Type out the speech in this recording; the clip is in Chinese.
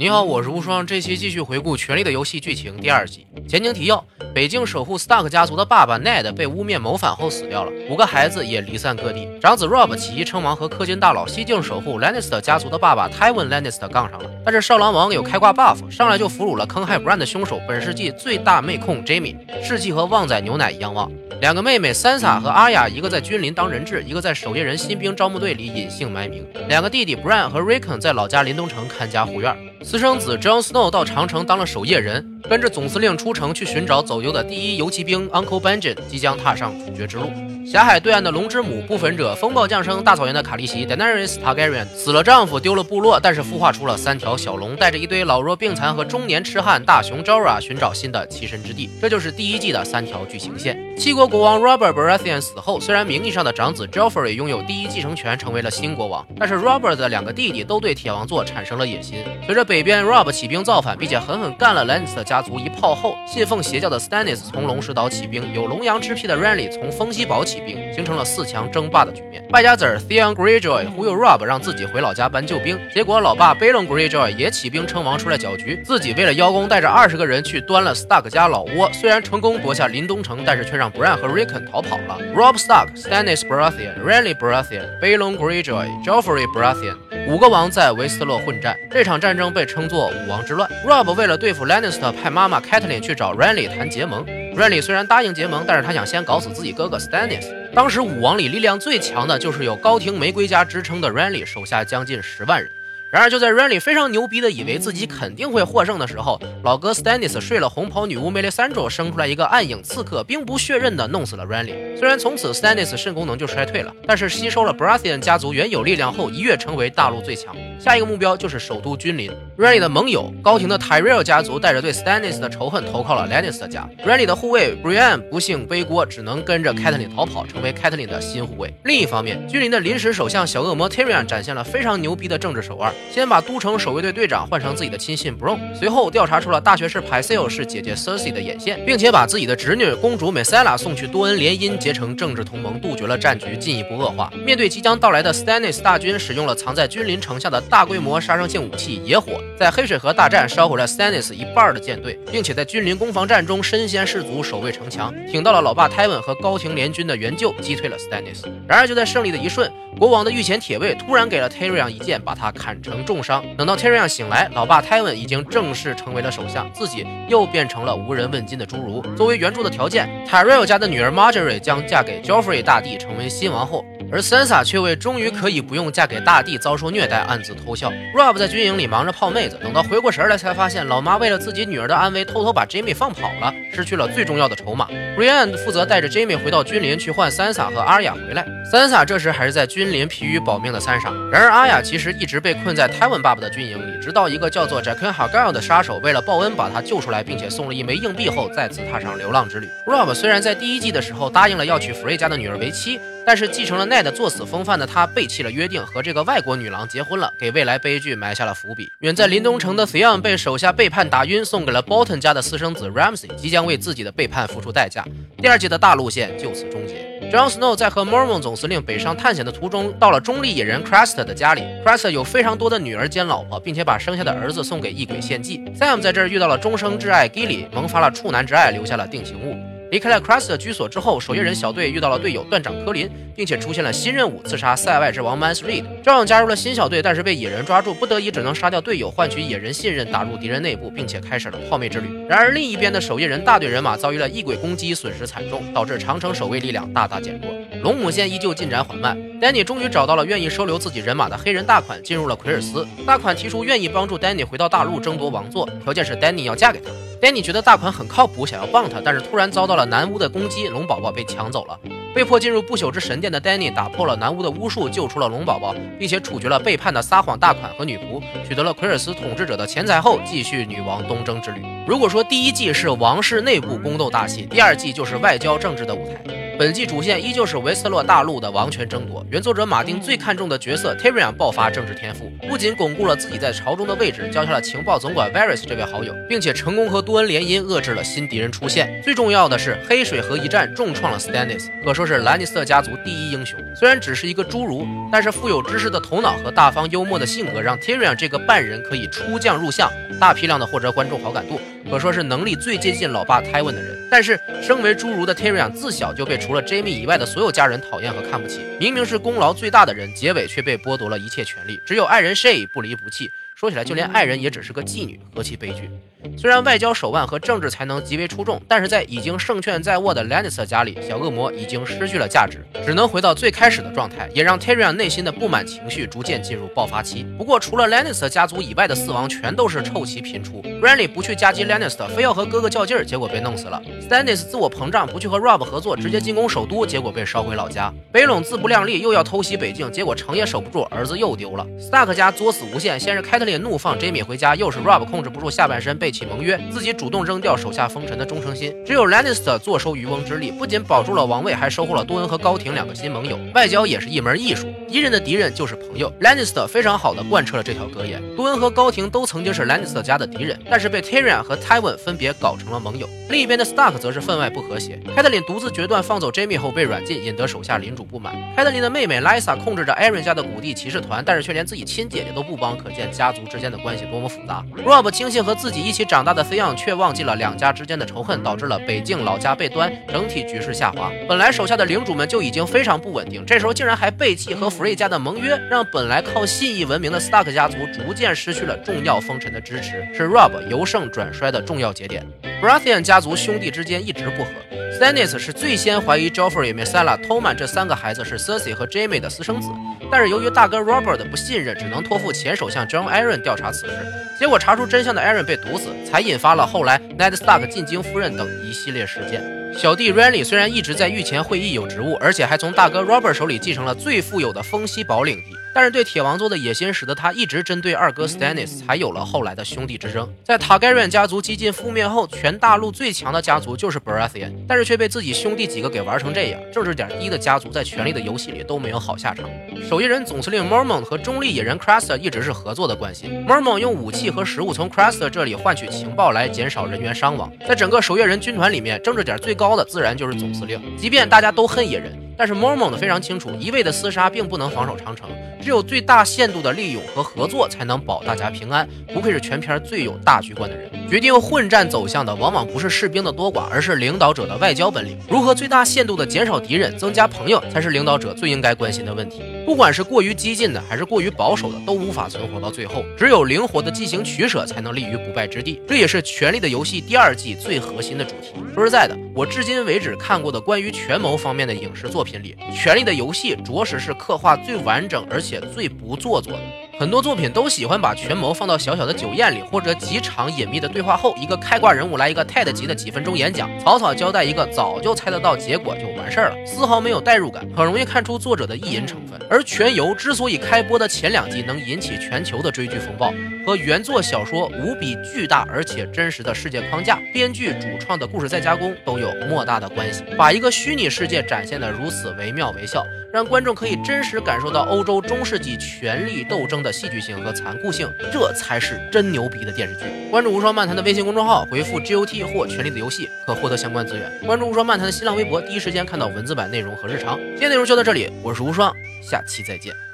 你好，我是无双。这期继续回顾《权力的游戏》剧情第二集。前情提要：北京守护 Stark 家族的爸爸 Ned 被污蔑谋反后死掉了，五个孩子也离散各地。长子 Rob 起义称王，和氪金大佬西境守护 Lannister 家族的爸爸 Tywin Lannister 杠上了。但是少狼王有开挂 buff，上来就俘虏了坑害 Bran 的凶手，本世纪最大妹控 Jamie，士气和旺仔牛奶一样旺。两个妹妹 Sansa 和阿雅，一个在君临当人质，一个在守夜人新兵招募队里隐姓埋名。两个弟弟 Bran 和 Rickon 在老家临冬城看家护院。私生子 John Snow 到长城当了守夜人，跟着总司令出城去寻找走丢的第一游骑兵 Uncle Benjen，即将踏上主角之路。狭海对岸的龙之母不焚者，风暴降生大草原的卡利西 Daenerys Targaryen 死了丈夫，丢了部落，但是孵化出了三条小龙，带着一堆老弱病残和中年痴汉大熊 Jorah 寻找新的栖身之地。这就是第一季的三条剧情线。七国国王 Robert Baratheon 死后，虽然名义上的长子 Joffrey 拥有第一继承权，成为了新国王，但是 Robert 的两个弟弟都对铁王座产生了野心。随着北边 Rob 起兵造反，并且狠狠干了 Lannister 家族一炮后，信奉邪教的 Stannis 从龙石岛起兵，有龙阳之癖的 Renly 从风息堡起兵，形成了四强争霸的局面。败家子 Theon Greyjoy 忽悠 Rob 让自己回老家搬救兵，结果老爸 Balon Greyjoy 也起兵称王出来搅局，自己为了邀功，带着二十个人去端了 Stark 家老窝，虽然成功夺下临冬城，但是却让 Bran 和 Rickon 逃跑了。Rob Stark、Stannis Baratheon、Renly Baratheon、Balon Greyjoy、Joffrey Baratheon 五个王在维斯特洛混战，这场战争被称作五王之乱。Rob 为了对付 Lannister，派妈妈 Catelyn 去找 Renly 谈结盟。Renly 虽然答应结盟，但是他想先搞死自己哥哥 Stannis。当时五王里力量最强的就是有高庭玫瑰家之称的 Renly，手下将近十万人。然而，就在 Renly 非常牛逼的以为自己肯定会获胜的时候，老哥 Stannis 睡了红袍女巫 Melisandre 生出来一个暗影刺客，兵不血刃的弄死了 Renly。虽然从此 Stannis 肾功能就衰退了，但是吸收了 Baratheon 家族原有力量后，一跃成为大陆最强。下一个目标就是首都君临。Renly 的盟友高庭的 Tyrell 家族带着对 Stannis 的仇恨投靠了 Lannister 家。Renly 的护卫 Brienne 不幸背锅，只能跟着 Catelyn 逃跑，成为 Catelyn 的新护卫。另一方面，君临的临时首相小恶魔 Tyrion 展现了非常牛逼的政治手腕，先把都城守卫队队长换成自己的亲信 Bron，随后调查出了大学士 Pycelle 是姐姐 Cersei 的眼线，并且把自己的侄女公主 Myrcella 送去多恩联姻，结成政治同盟，杜绝了战局进一步恶化。面对即将到来的 Stannis 大军，使用了藏在君临城下的大规模杀伤性武器野火，在黑水河大战烧毁了 Stannis 一半的舰队，并且在君临攻防战中身先士卒，守卫城墙，挺到了老爸 Tywin 和高庭联军的援救，击退了 Stannis。然而就在胜利的一瞬，国王的御前铁卫突然给了 Tyrion 一剑，把他砍成重伤。等到 Tyrion 醒来，老爸 Tywin 已经正式成为了首相，自己又变成了无人问津的侏儒。作为援助的条件，Tyrell 家的女儿 Margaery 将嫁给 Joffrey 大帝，成为新王后。而 Sansa 却为终于可以不用嫁给大帝遭受虐待暗自偷笑。Rob 在军营里忙着泡妹子，等到回过神来，才发现老妈为了自己女儿的安危，偷偷把 Jamie 放跑了，失去了最重要的筹码。Rian 负责带着 Jamie 回到君临去换 Sansa 和阿雅回来。Sansa 这时还是在君临疲于保命的三傻。然而阿雅其实一直被困在 Tywin 爸爸的军营里，直到一个叫做 Jaqen H'ghal 的杀手为了报恩把他救出来，并且送了一枚硬币后，再次踏上流浪之旅。Rob 虽然在第一季的时候答应了要娶福瑞家的女儿为妻。但是继承了 Ned 作死风范的他背弃了约定，和这个外国女郎结婚了，给未来悲剧埋下了伏笔。远在临冬城的 Theon 被手下背叛打晕，送给了 Bolton 家的私生子 Ramsay，即将为自己的背叛付出代价。第二季的大路线就此终结。Jon Snow 在和 Mormon 总司令北上探险的途中，到了中立野人 Craster 的家里。Craster 有非常多的女儿兼老婆，并且把生下的儿子送给异鬼献祭。Sam 在这儿遇到了终生挚爱 Gilly，萌发了处男之爱，留下了定情物。离开了 Crust 的居所之后，守夜人小队遇到了队友断掌科林，并且出现了新任务：刺杀塞外之王 Mans Reed。照样加入了新小队，但是被野人抓住，不得已只能杀掉队友，换取野人信任，打入敌人内部，并且开始了泡妹之旅。然而另一边的守夜人大队人马遭遇了异鬼攻击，损失惨重，导致长城守卫力量大大减弱。龙母线依旧进展缓慢。Danny 终于找到了愿意收留自己人马的黑人大款，进入了奎尔斯。大款提出愿意帮助 Danny 回到大陆争夺王座，条件是 Danny 要嫁给他。Danny 觉得大款很靠谱，想要帮他，但是突然遭到了南巫的攻击，龙宝宝被抢走了，被迫进入不朽之神殿的 Danny 打破了南巫的巫术，救出了龙宝宝，并且处决了背叛的撒谎大款和女仆，取得了奎尔斯统治者的钱财后，继续女王东征之旅。如果说第一季是王室内部宫斗大戏，第二季就是外交政治的舞台。本季主线依旧是维斯特洛大陆的王权争夺。原作者马丁最看重的角色 Tyrion 爆发政治天赋，不仅巩固了自己在朝中的位置，交下了情报总管 Varys 这位好友，并且成功和多恩联姻，遏制了新敌人出现。最重要的是，黑水河一战重创了 Stannis，可说是兰尼斯特家族第一英雄。虽然只是一个侏儒，但是富有知识的头脑和大方幽默的性格，让 Tyrion 这个半人可以出将入相，大批量的获得观众好感度，可说是能力最接近老爸 Tywin 的人。但是，身为侏儒的 Tyrion 自小就被除了 Jamie 以外的所有家人讨厌和看不起。明明是功劳最大的人，结尾却被剥夺了一切权利，只有爱人 Shay 不离不弃。说起来，就连爱人也只是个妓女，何其悲剧！虽然外交手腕和政治才能极为出众，但是在已经胜券在握的 Lannister 家里，小恶魔已经失去了价值，只能回到最开始的状态，也让 Tyrion 内心的不满情绪逐渐进入爆发期。不过，除了 Lannister 家族以外的四王，全都是臭棋频出。Renly 不去夹击 Lannister，非要和哥哥较劲儿，结果被弄死了 Stanis 自我膨胀，不去和 Rob 合作，直接进攻首都，结果被烧回老家；北陇自不量力，又要偷袭北境，结果城也守不住，儿子又丢了；Stark 家作死无限，先是 Catelyn 怒放 Jamie。回家又是 Rob 控制不住下半身被一起盟约，自己主动扔掉手下封臣的忠诚心。只有 Lannister 坐收渔翁之利，不仅保住了王位，还收获了多恩和高廷两个新盟友。外交也是一门艺术，敌人的敌人就是朋友。Lannister 非常好的贯彻了这条格言。杜恩和高廷都曾经是 Lannister 家的敌人，但是被 Tyrion 和 Tywin 分别搞成了盟友。另一边的 Stark 则是分外不和谐。凯特琳独自决断放走 Jamie 后被软禁，引得手下领主不满。凯特琳的妹妹 Lysa 控制着 Aaron 家的谷地骑士团，但是却连自己亲姐姐都不帮，可见家族之间的关系多么复杂。Rob 轻信和自己一起长大的 Theon，却忘记了两家之间的仇恨，导致了北境老家被端，整体局势下滑。本来手下的领主们就已经非常不稳定，这时候竟然还背弃和弗瑞家的盟约，让本来靠信义闻名的 Stark 家族逐渐失去了重要封臣的支持，是 Rob 由盛转衰的重要节点。b r a t h i a n 家族兄弟之间一直不和，Stannis 是最先怀疑 Joffrey、Myrcella、Tommen 这三个孩子是 Cersei 和 Jaime 的私生子，但是由于大哥 Robert 的不信任，只能托付前首相 John Arryn 调查此事。结果查出真相的 Aaron 被毒死，才引发了后来 Ned Stark 进京夫人等一系列事件。小弟 Renly 虽然一直在御前会议有职务，而且还从大哥 Robert 手里继承了最富有的风息堡领地。但是对铁王座的野心，使得他一直针对二哥 Stannis，才有了后来的兄弟之争。在塔盖瑞家族几近覆灭后，全大陆最强的家族就是 Baratheon，但是却被自己兄弟几个给玩成这样。政治点低的家族在权力的游戏里都没有好下场。守夜人总司令 Mormont 和中立野人 Craster 一直是合作的关系。Mormont 用武器和食物从 Craster 这里换取情报来减少人员伤亡。在整个守夜人军团里面，政治点最高的自然就是总司令。即便大家都恨野人，但是 Mormont 非常清楚，一味的厮杀并不能防守长城。只有最大限度的利用和合作，才能保大家平安。不愧是全片最有大局观的人。决定混战走向的，往往不是士兵的多寡，而是领导者的外交本领。如何最大限度的减少敌人，增加朋友，才是领导者最应该关心的问题。不管是过于激进的，还是过于保守的，都无法存活到最后。只有灵活的进行取舍，才能立于不败之地。这也是《权力的游戏》第二季最核心的主题。说实在的，我至今为止看过的关于权谋方面的影视作品里，《权力的游戏》着实是刻画最完整，而且。最不做作的，很多作品都喜欢把权谋放到小小的酒宴里，或者几场隐秘的对话后，一个开挂人物来一个 TED 级的几分钟演讲，草草交代一个早就猜得到结果就完事儿了，丝毫没有代入感，很容易看出作者的意淫成分。而《全游》之所以开播的前两季能引起全球的追剧风暴，和原作小说无比巨大而且真实的世界框架、编剧主创的故事再加工都有莫大的关系，把一个虚拟世界展现得如此惟妙惟肖。让观众可以真实感受到欧洲中世纪权力斗争的戏剧性和残酷性，这才是真牛逼的电视剧。关注无双漫谈的微信公众号，回复 GOT 或《权力的游戏》，可获得相关资源。关注无双漫谈的新浪微博，第一时间看到文字版内容和日常。今天内容就到这里，我是无双，下期再见。